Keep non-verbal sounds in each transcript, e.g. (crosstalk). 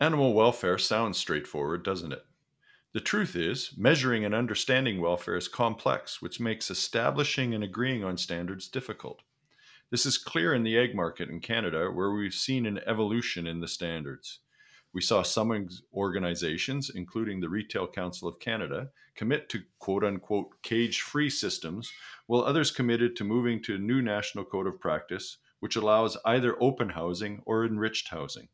Animal welfare sounds straightforward, doesn't it? The truth is, measuring and understanding welfare is complex, which makes establishing and agreeing on standards difficult. This is clear in the egg market in Canada, where we've seen an evolution in the standards. We saw some organizations, including the Retail Council of Canada, commit to quote unquote cage free systems, while others committed to moving to a new national code of practice, which allows either open housing or enriched housing.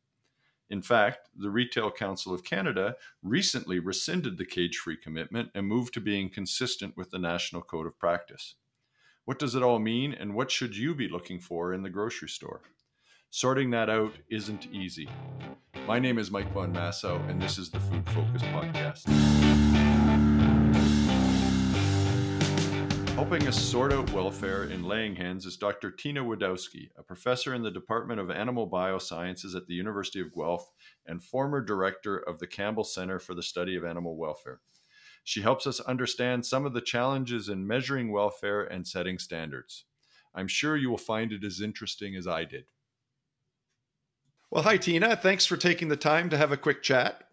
In fact, the Retail Council of Canada recently rescinded the cage free commitment and moved to being consistent with the National Code of Practice. What does it all mean, and what should you be looking for in the grocery store? Sorting that out isn't easy. My name is Mike Von Massow, and this is the Food Focus Podcast. Helping us sort out welfare in laying hens is Dr. Tina Widowski, a professor in the Department of Animal Biosciences at the University of Guelph and former director of the Campbell Center for the Study of Animal Welfare. She helps us understand some of the challenges in measuring welfare and setting standards. I'm sure you will find it as interesting as I did. Well, hi, Tina. Thanks for taking the time to have a quick chat.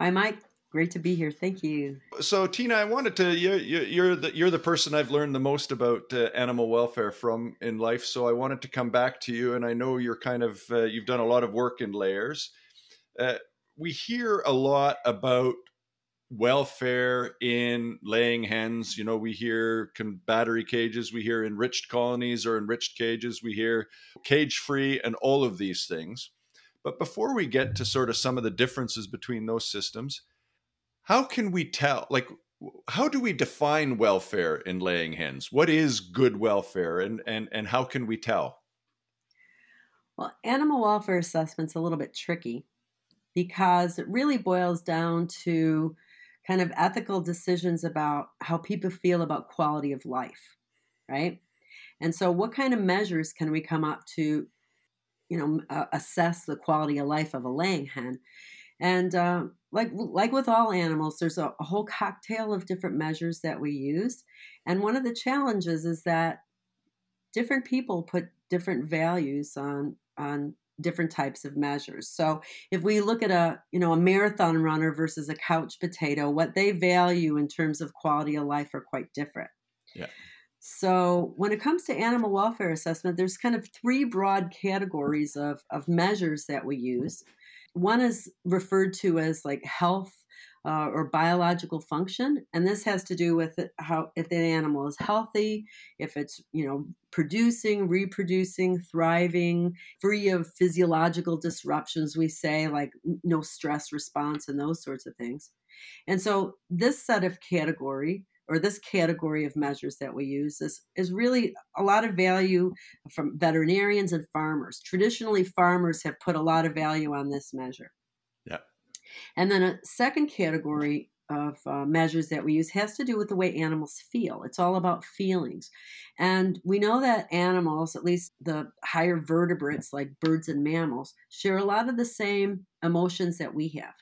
Hi, Mike. Great to be here. Thank you. So, Tina, I wanted to you, you, you're the you're the person I've learned the most about uh, animal welfare from in life. So, I wanted to come back to you, and I know you're kind of uh, you've done a lot of work in layers. Uh, we hear a lot about welfare in laying hens. You know, we hear battery cages, we hear enriched colonies or enriched cages, we hear cage free, and all of these things. But before we get to sort of some of the differences between those systems, how can we tell like how do we define welfare in laying hens what is good welfare and and and how can we tell? Well animal welfare assessment's a little bit tricky because it really boils down to kind of ethical decisions about how people feel about quality of life right? And so what kind of measures can we come up to you know uh, assess the quality of life of a laying hen? And uh, like like with all animals, there's a, a whole cocktail of different measures that we use. And one of the challenges is that different people put different values on on different types of measures. So if we look at a, you know, a marathon runner versus a couch potato, what they value in terms of quality of life are quite different. Yeah. So when it comes to animal welfare assessment, there's kind of three broad categories of, of measures that we use. One is referred to as like health uh, or biological function, and this has to do with how if the animal is healthy, if it's you know producing, reproducing, thriving, free of physiological disruptions. We say like no stress response and those sorts of things. And so this set of category or this category of measures that we use is, is really a lot of value from veterinarians and farmers. Traditionally, farmers have put a lot of value on this measure. Yeah. And then a second category of uh, measures that we use has to do with the way animals feel. It's all about feelings. And we know that animals, at least the higher vertebrates like birds and mammals, share a lot of the same emotions that we have.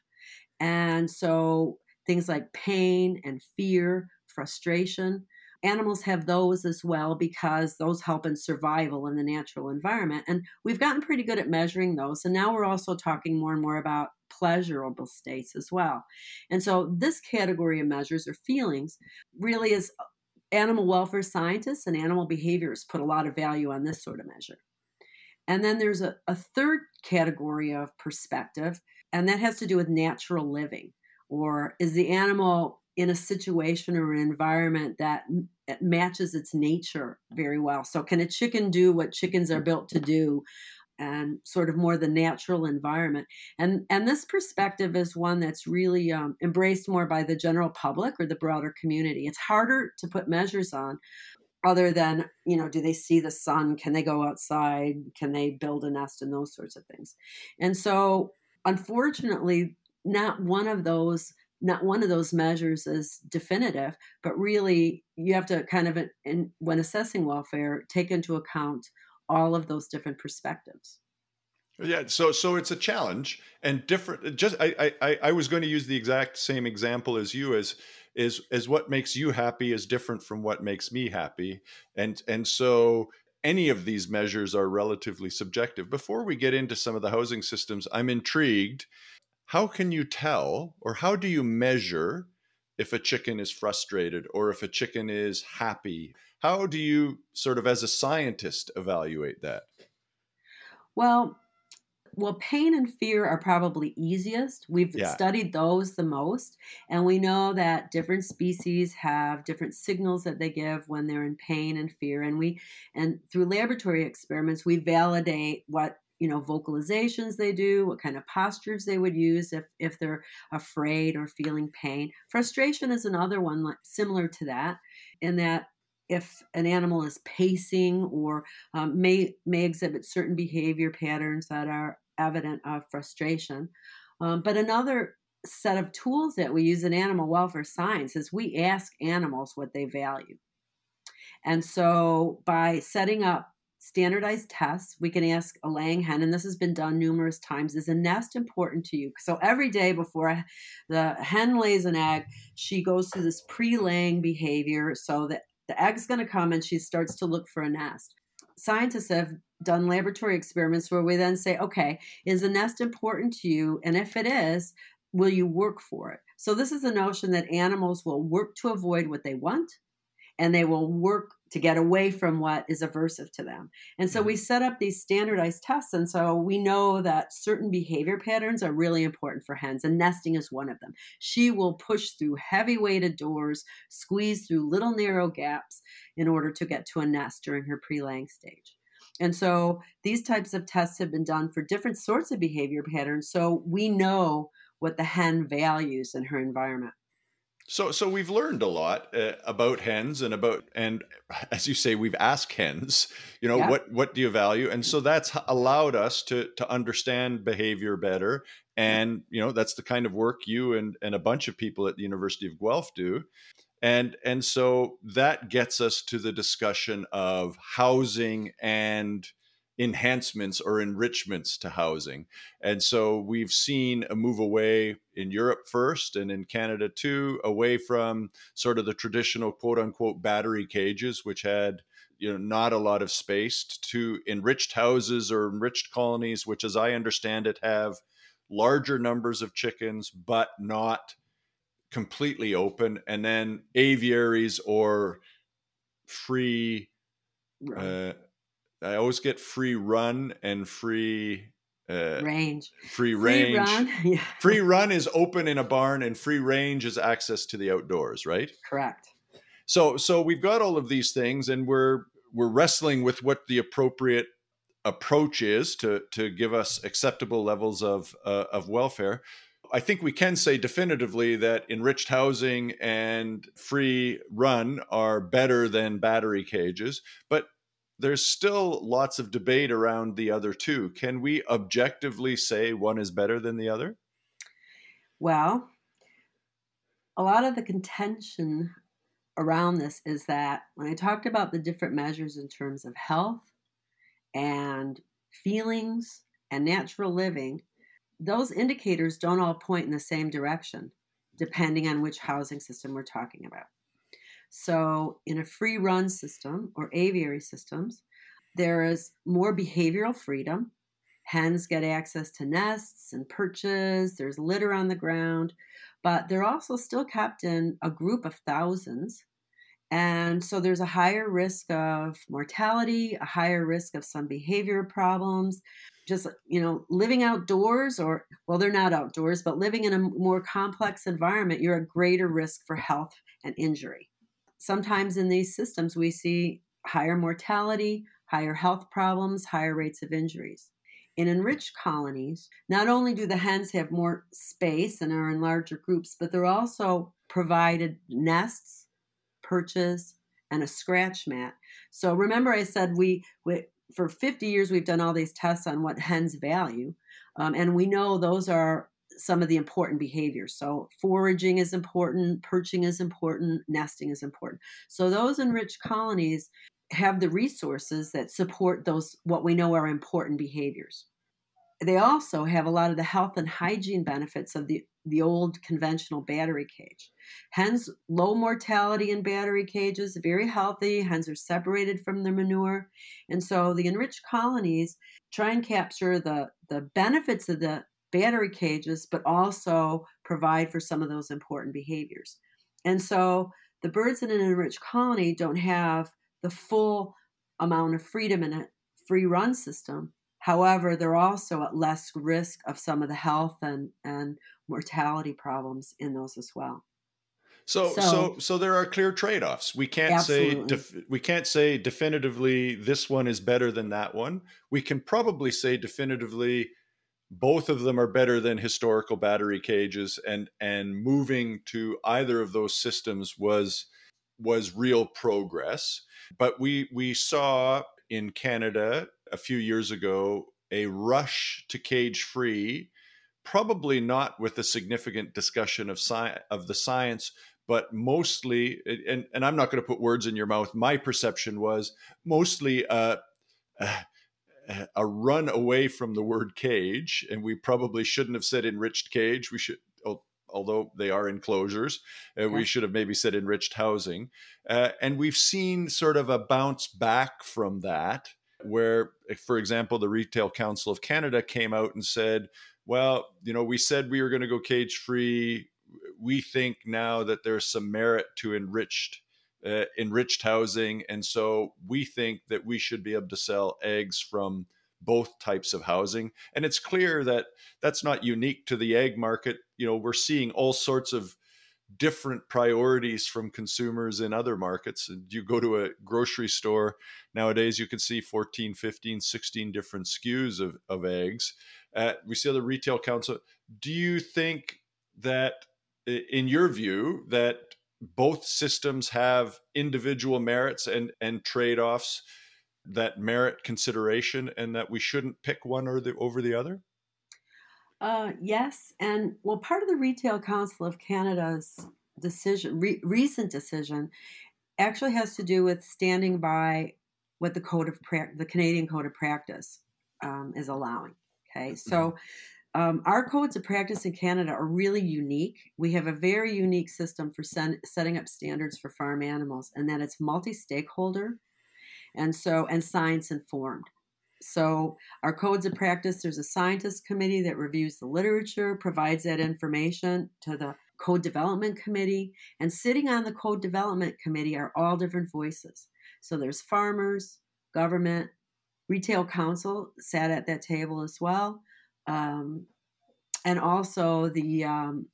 And so things like pain and fear frustration. Animals have those as well because those help in survival in the natural environment. And we've gotten pretty good at measuring those. And now we're also talking more and more about pleasurable states as well. And so this category of measures or feelings really is uh, animal welfare scientists and animal behaviorists put a lot of value on this sort of measure. And then there's a, a third category of perspective, and that has to do with natural living. Or is the animal in a situation or an environment that matches its nature very well. So, can a chicken do what chickens are built to do? and sort of more the natural environment? And and this perspective is one that's really um, embraced more by the general public or the broader community. It's harder to put measures on other than you know do they see the sun? Can they go outside? Can they build a nest? And those sorts of things. And so unfortunately not one of those not one of those measures is definitive, but really you have to kind of, uh, in, when assessing welfare, take into account all of those different perspectives. Yeah, so so it's a challenge and different. Uh, just I I I was going to use the exact same example as you as is is what makes you happy is different from what makes me happy, and and so any of these measures are relatively subjective. Before we get into some of the housing systems, I'm intrigued how can you tell or how do you measure if a chicken is frustrated or if a chicken is happy? How do you sort of as a scientist evaluate that? Well, well, pain and fear are probably easiest. We've Yeah. studied those the most, and we know that different species have different signals that they give when they're in pain and fear. And we, and through laboratory experiments, we validate what you know vocalizations they do, what kind of postures they would use if if they're afraid or feeling pain. Frustration is another one like similar to that, in that if an animal is pacing or um, may may exhibit certain behavior patterns that are evident of frustration. Um, but another set of tools that we use in animal welfare science is we ask animals what they value. And so by setting up standardized tests, we can ask a laying hen, and this has been done numerous times is a nest important to you? So every day before the hen lays an egg, she goes through this pre laying behavior so that the egg's going to come and she starts to look for a nest. Scientists have done laboratory experiments where we then say, okay, is the nest important to you? And if it is, will you work for it? So, this is the notion that animals will work to avoid what they want and they will work to get away from what is aversive to them. And so, we mm-hmm. set up these standardized tests. And so, we know that certain behavior patterns are really important for hens, and nesting is one of them. She will push through heavy weighted doors, squeeze through little narrow gaps in order to get to a nest during her pre laying stage. And so these types of tests have been done for different sorts of behavior patterns. So we know what the hen values in her environment. So, so we've learned a lot uh, about hens and about, and (laughs) as you say, we've asked hens, you know, Yeah. what what do you value, and so that's allowed us to to understand behavior better, and you know, that's the kind of work you and and a bunch of people at the University of Guelph do, and and so that gets us to the discussion of housing and enhancements or enrichments to housing. And so we've seen a move away in Europe first and in Canada too, away from sort of the traditional quote unquote battery cages, which had you know not a lot of space to enriched houses or enriched colonies, which as I understand it have larger numbers of chickens, but not completely open, and then aviaries or free uh, I always get free run and free uh, range. free Free range. run. (laughs) Yeah. Free run is open in a barn, and free range is access to the outdoors, right? Correct. So, so we've got all of these things, and we're we're wrestling with what the appropriate approach is to to give us acceptable levels of uh, of welfare. I think we can say definitively that enriched housing and free run are better than battery cages, but there's still lots of debate around the other two. Can we objectively say one is better than the other? Well, a lot of the contention around this is that when I talked about the different measures in terms of health and feelings and natural living, those indicators don't all point in the same direction, depending on which housing system we're talking about. So, in a free run system or aviary systems, there is more behavioral freedom. Hens get access to nests and perches, there's litter on the ground, but they're also still kept in a group of thousands. And so there's a higher risk of mortality, a higher risk of some behavior problems. Just, you know, living outdoors, or, well, they're not outdoors, but living in a more complex environment, you're at greater risk for health and injury. Sometimes in these systems, we see higher mortality, higher health problems, higher rates of injuries. In enriched colonies, not only do the hens have more space and are in larger groups, but they're also provided nests, perches, and a scratch mat. So remember, I said we, we for 50 years we've done all these tests on what hens value, um, and we know those are some of the important behaviors. So foraging is important, perching is important, nesting is important. So those enriched colonies have the resources that support those what we know are important behaviors. They also have a lot of the health and hygiene benefits of the, the old conventional battery cage. Hens, low mortality in battery cages, very healthy. Hens are separated from their manure. And so the enriched colonies try and capture the, the benefits of the battery cages, but also provide for some of those important behaviors. And so the birds in an enriched colony don't have the full amount of freedom in a free run system. However, they're also at less risk of some of the health and, and mortality problems in those as well. So, so, so, so there are clear trade-offs. We can't absolutely. say def- we can't say definitively this one is better than that one. We can probably say definitively both of them are better than historical battery cages, and and moving to either of those systems was was real progress. But we we saw in Canada a few years ago a rush to cage free probably not with a significant discussion of sci- of the science but mostly and, and i'm not going to put words in your mouth my perception was mostly uh, uh, a run away from the word cage and we probably shouldn't have said enriched cage. We should although they are enclosures uh, we should have maybe said enriched housing. Uh, and we've seen sort of a bounce back from that where for example the retail council of canada came out and said well you know we said we were going to go cage free we think now that there's some merit to enriched uh, enriched housing, and so we think that we should be able to sell eggs from both types of housing. And it's clear that that's not unique to the egg market. You know, we're seeing all sorts of different priorities from consumers in other markets. And you go to a grocery store nowadays, you can see 14, 15, 16 different SKUs of, of eggs. Uh, we see the retail council. Do you think that in your view, that both systems have individual merits and, and trade offs that merit consideration, and that we shouldn't pick one or the, over the other? Uh, yes, and well, part of the Retail Council of Canada's decision, re- recent decision, actually has to do with standing by what the code of pra- the Canadian Code of Practice um, is allowing. Okay, so. Mm-hmm um, our codes of practice in Canada are really unique. We have a very unique system for sen- setting up standards for farm animals, and that it's multi-stakeholder, and so and science informed. So our codes of practice, there's a scientist committee that reviews the literature, provides that information to the code development committee, and sitting on the code development committee are all different voices. So there's farmers, government, retail council sat at that table as well um, and also the um,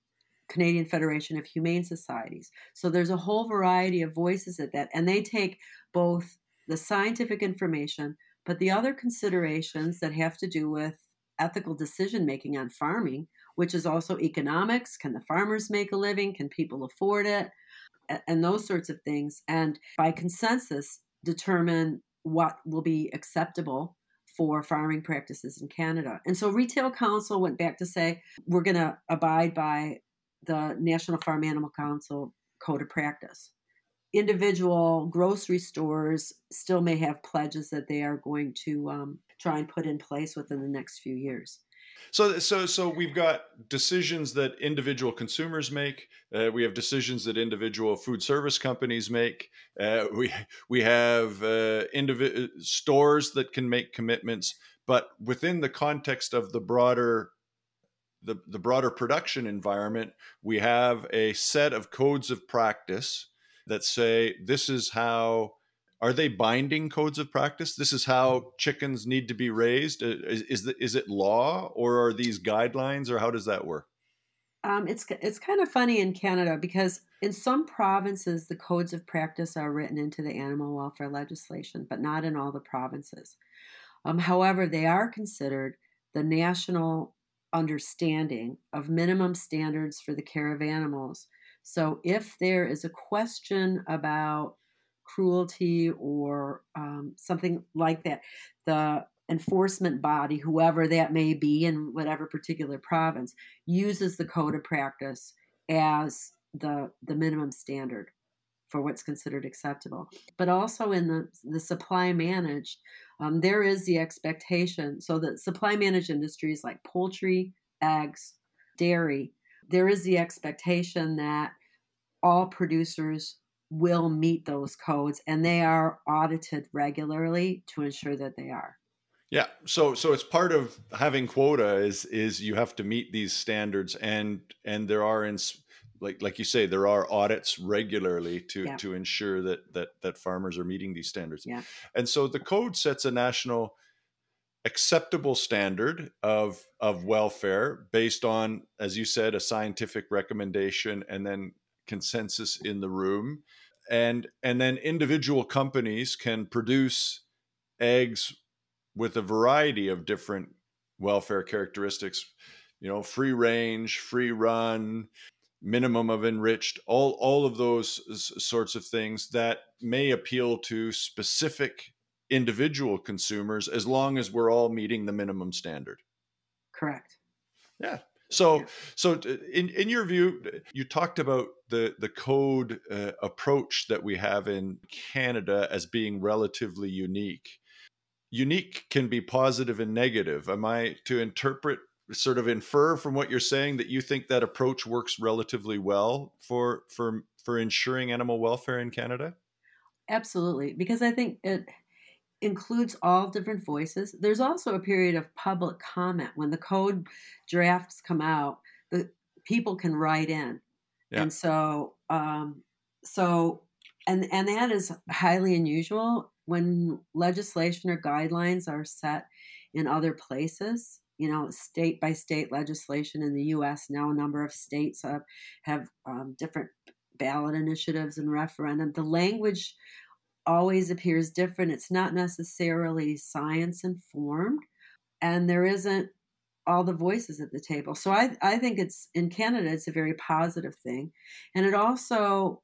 Canadian Federation of Humane Societies. So there's a whole variety of voices at that, and they take both the scientific information, but the other considerations that have to do with ethical decision making on farming, which is also economics. Can the farmers make a living? Can people afford it? And those sorts of things. And by consensus, determine what will be acceptable for farming practices in Canada. And so Retail Council went back to say, we're going to abide by the National Farm Animal Council Code of Practice. Individual grocery stores still may have pledges that they are going to um, try and put in place within the next few years. So, so, so we've got decisions that individual consumers make. Uh, we have decisions that individual food service companies make. Uh, we we have uh, indivi- stores that can make commitments, but within the context of the broader the, the broader production environment, we have a set of codes of practice that say this is how are they binding codes of practice? This is how chickens need to be raised. Uh, is is, the, is it law or are these guidelines or how does that work? Um, it's it's kind of funny in Canada because in some provinces the codes of practice are written into the animal welfare legislation, but not in all the provinces. Um, however, they are considered the national understanding of minimum standards for the care of animals. So if there is a question about cruelty or um, something like that, the enforcement body, whoever that may be in whatever particular province, uses the code of practice as the the minimum standard for what's considered acceptable. But also in the the supply managed, um, there is the expectation. So the supply managed industries like poultry, eggs, dairy, there is the expectation that all producers will meet those codes and they are audited regularly to ensure that they are. Yeah, so so it's part of having quota is is you have to meet these standards and and there are in like like you say there are audits regularly to yeah. to ensure that that that farmers are meeting these standards. Yeah. And so the code sets a national acceptable standard of of welfare based on as you said a scientific recommendation and then consensus in the room and and then individual companies can produce eggs with a variety of different welfare characteristics you know free range free run minimum of enriched all all of those sorts of things that may appeal to specific individual consumers as long as we're all meeting the minimum standard. Correct. Yeah so so in in your view you talked about the the code uh, approach that we have in Canada as being relatively unique unique can be positive and negative. Am I to interpret, sort of infer from what you're saying that you think that approach works relatively well for for for ensuring animal welfare in Canada? Absolutely, because I think it includes all different voices. There's also a period of public comment when the code drafts come out. The people can write in, yeah. and so um, so and and that is highly unusual when legislation or guidelines are set in other places, you know, state by state legislation in the U.S. Now, a number of states have, have um, different ballot initiatives and referendum. The language always appears different. It's not necessarily science informed, and there isn't all the voices at the table. So I, I think it's in Canada, it's a very positive thing. And it also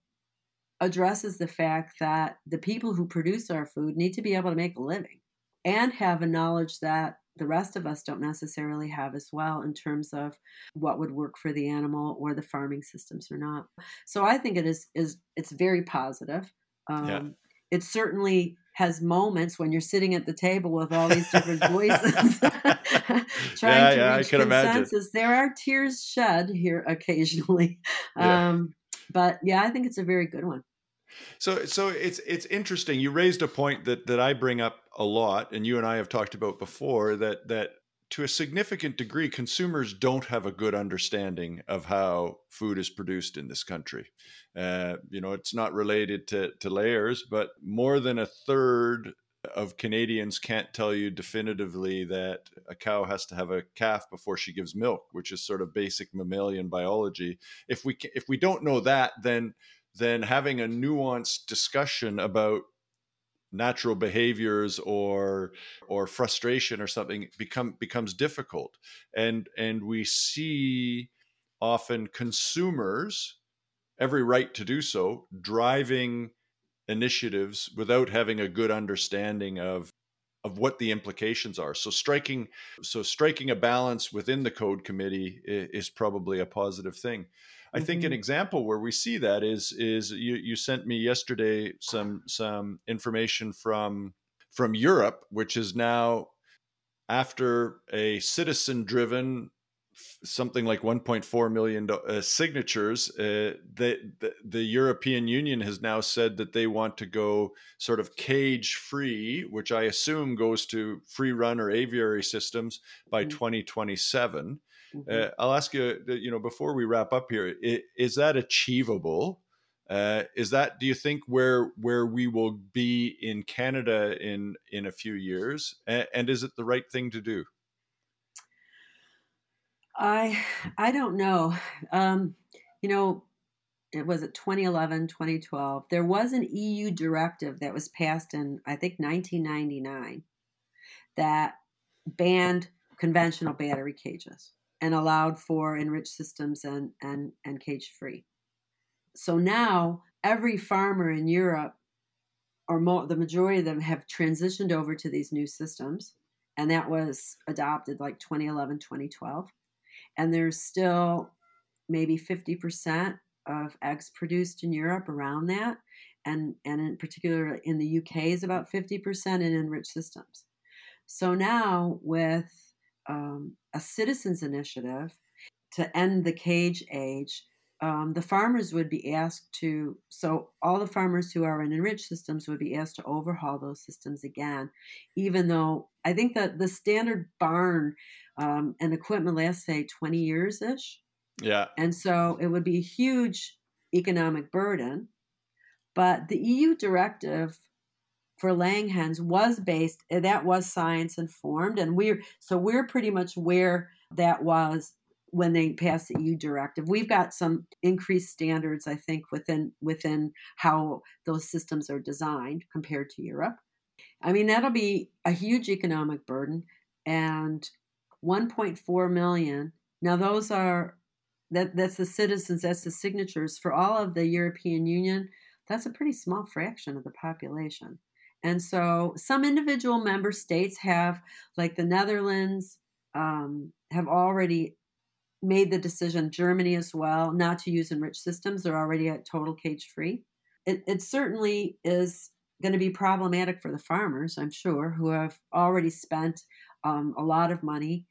addresses the fact that the people who produce our food need to be able to make a living and have a knowledge that the rest of us don't necessarily have as well in terms of what would work for the animal or the farming systems or not. So I think it is is it's very positive. Um, yeah. It certainly has moments when you're sitting at the table with all these different voices (laughs) trying yeah, to yeah, reach consensus. Imagine. There are tears shed here occasionally. (laughs) Yeah. Um, but yeah, I think it's a very good one. So, so it's it's interesting. You raised a point that that I bring up a lot, and you and I have talked about before. That that to a significant degree, consumers don't have a good understanding of how food is produced in this country. Uh, you know, it's not related to to layers, but more than a third of Canadians can't tell you definitively that a cow has to have a calf before she gives milk, which is sort of basic mammalian biology. If we if we don't know that, then then having a nuanced discussion about natural behaviors or or frustration or something become becomes difficult. And and we see often consumers every right to do so driving initiatives without having a good understanding of of what the implications are so striking so striking a balance within the code committee is, probably a positive thing I think an mm-hmm. example where we see that is is you you sent me yesterday some some information from from Europe, which is now after a citizen driven something like 1.4 million uh, signatures uh, the, the, the European Union has now said that they want to go sort of cage free which I assume goes to free run or aviary systems by mm-hmm. 2027 Mm-hmm. Uh, I'll ask you, you know, before we wrap up here, is that achievable? Uh, is that do you think where where we will be in Canada in in a few years, and, and is it the right thing to do? I I don't know. Um, you know, it was it 2011 2012 there was an eu directive that was passed in i think 1999 that banned conventional battery cages and allowed for enriched systems and, and, and cage free. So now every farmer in Europe, or the majority of them, have transitioned over to these new systems. And that was adopted like 2011, 2012. And there's still maybe 50% of eggs produced in Europe around that. And, and in particular in the UK is about 50% in enriched systems. So now with um, a citizens initiative to end the cage age, um, the farmers would be asked to, so all the farmers who are in enriched systems would be asked to overhaul those systems again, even though I think that the standard barn um, and equipment lasts, say, 20 years ish. Yeah. And so it would be a huge economic burden. But the EU directive for laying hens was based, that was science informed. And we're, so we're pretty much where that was when they passed the EU directive. We've got some increased standards, I think, within within how those systems are designed compared to Europe. I mean, that'll be a huge economic burden, and 1.4 million. Now, those are that that's the citizens, that's the signatures for all of the European Union. That's a pretty small fraction of the population. And so some individual member states have, like the Netherlands, um, have already made the decision, Germany as well, not to use enriched systems. They're already at total cage free. It, it certainly is going to be problematic for the farmers, I'm sure, who have already spent um, a lot of money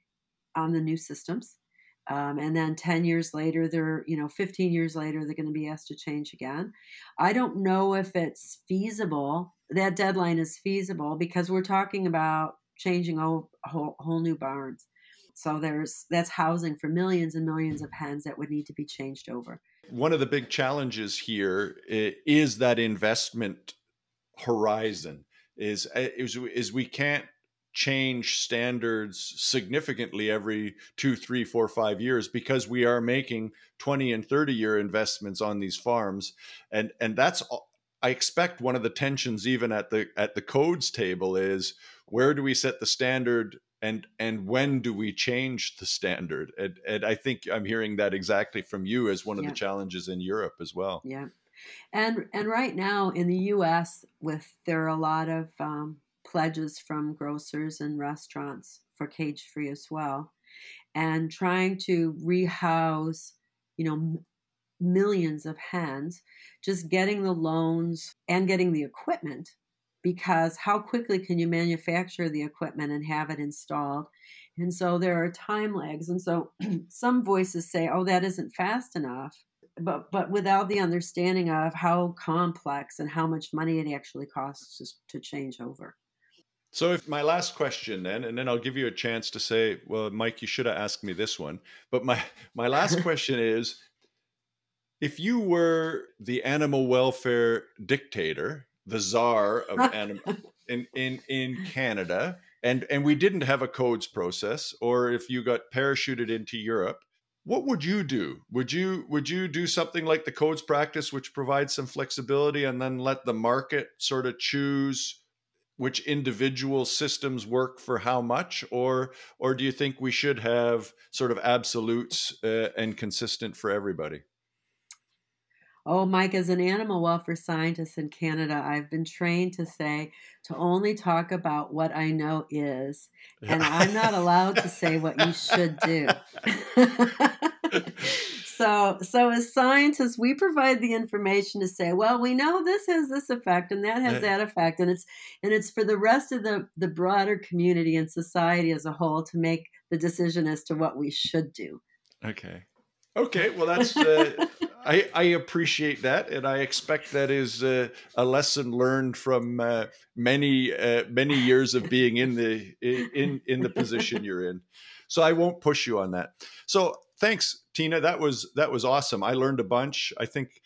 on the new systems. Um, and then 10 years later, they're, you know, 15 years later, they're going to be asked to change again. I don't know if it's feasible. That deadline is feasible because we're talking about changing whole, whole, whole new barns. So there's that's housing for millions and millions of hens that would need to be changed over. One of the big challenges here is that investment horizon is is, is we can't change standards significantly every two, three, four, five years because we are making 20 and 30 year investments on these farms. And and that's I expect one of the tensions even at the at the codes table is where do we set the standard and and when do we change the standard and, and i think i'm hearing that exactly from you as one of yeah. the challenges in europe as well yeah and and right now in the us with there are a lot of um, pledges from grocers and restaurants for cage free as well and trying to rehouse you know millions of hens just getting the loans and getting the equipment because how quickly can you manufacture the equipment and have it installed? And so there are time lags. And so (clears throat) some voices say, oh, that isn't fast enough. But, but without the understanding of how complex and how much money it actually costs to, to change over. So, if my last question then, and then I'll give you a chance to say, well, Mike, you should have asked me this one. But my, my last (laughs) question is if you were the animal welfare dictator the czar of (laughs) animal in, in in Canada, and and we didn't have a codes process, or if you got parachuted into Europe, what would you do? Would you would you do something like the codes practice, which provides some flexibility, and then let the market sort of choose? Which individual systems work for how much or or do you think we should have sort of absolutes uh, and consistent for everybody Oh, Mike, as an animal welfare scientist in Canada, I've been trained to say to only talk about what I know is, and I'm not allowed to say what you should do. (laughs) (laughs) so, so as scientists, we provide the information to say, well, we know this has this effect and that has that effect, and it's and it's for the rest of the the broader community and society as a whole to make the decision as to what we should do. Okay. Okay, well that's uh, I, I appreciate that, and I expect that is uh, a lesson learned from uh, many uh, many years of being in the in in the position you're in. So I won't push you on that. So thanks, Tina. That was that was awesome. I learned a bunch. I think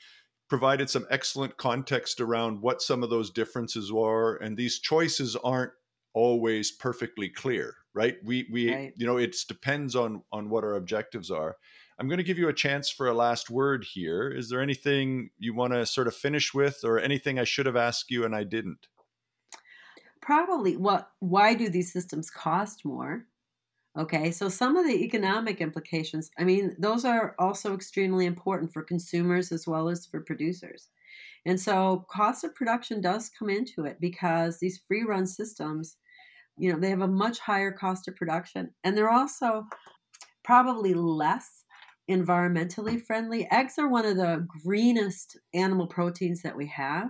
provided some excellent context around what some of those differences were, and these choices aren't always perfectly clear, right? We we right. you know it depends on on what our objectives are I'm going to give you a chance for a last word here. Is there anything you want to sort of finish with, or anything I should have asked you and I didn't? Probably. What? Why do these systems cost more? Okay, so some of the economic implications, I mean, those are also extremely important for consumers as well as for producers. And so cost of production does come into it because these free run systems, you know, they have a much higher cost of production and they're also probably less environmentally friendly. Eggs are one of the greenest animal proteins that we have.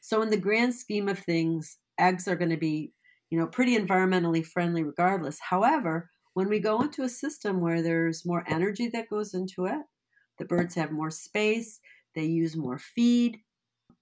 So in the grand scheme of things, eggs are going to be, you know, pretty environmentally friendly regardless. However, when we go into a system where there's more energy that goes into it, the birds have more space, they use more feed.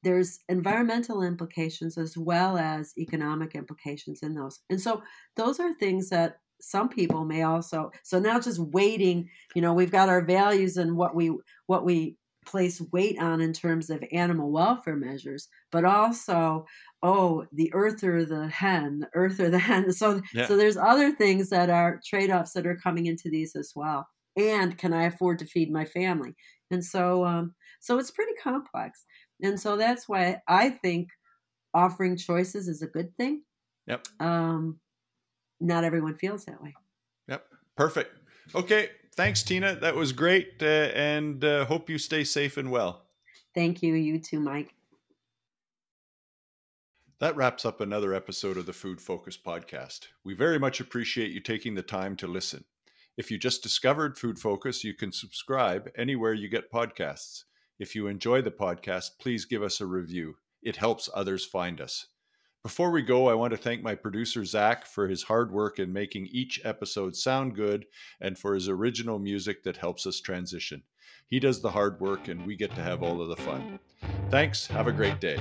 There's environmental implications as well as economic implications in those. And so those are things that some people may also so now just waiting you know we've got our values and what we what we place weight on in terms of animal welfare measures but also oh the earth or the hen the earth or the (laughs) hen so yeah. so there's other things that are trade-offs that are coming into these as well and can i afford to feed my family and so um so it's pretty complex and so that's why i think offering choices is a good thing yep um not everyone feels that way. Yep. Perfect. Okay. Thanks, Tina. That was great. Uh, and uh, hope you stay safe and well. Thank you. You too, Mike. That wraps up another episode of the Food Focus podcast. We very much appreciate you taking the time to listen. If you just discovered Food Focus, you can subscribe anywhere you get podcasts. If you enjoy the podcast, please give us a review. It helps others find us. Before we go, I want to thank my producer, Zach, for his hard work in making each episode sound good and for his original music that helps us transition. He does the hard work, and we get to have all of the fun. Thanks. Have a great day.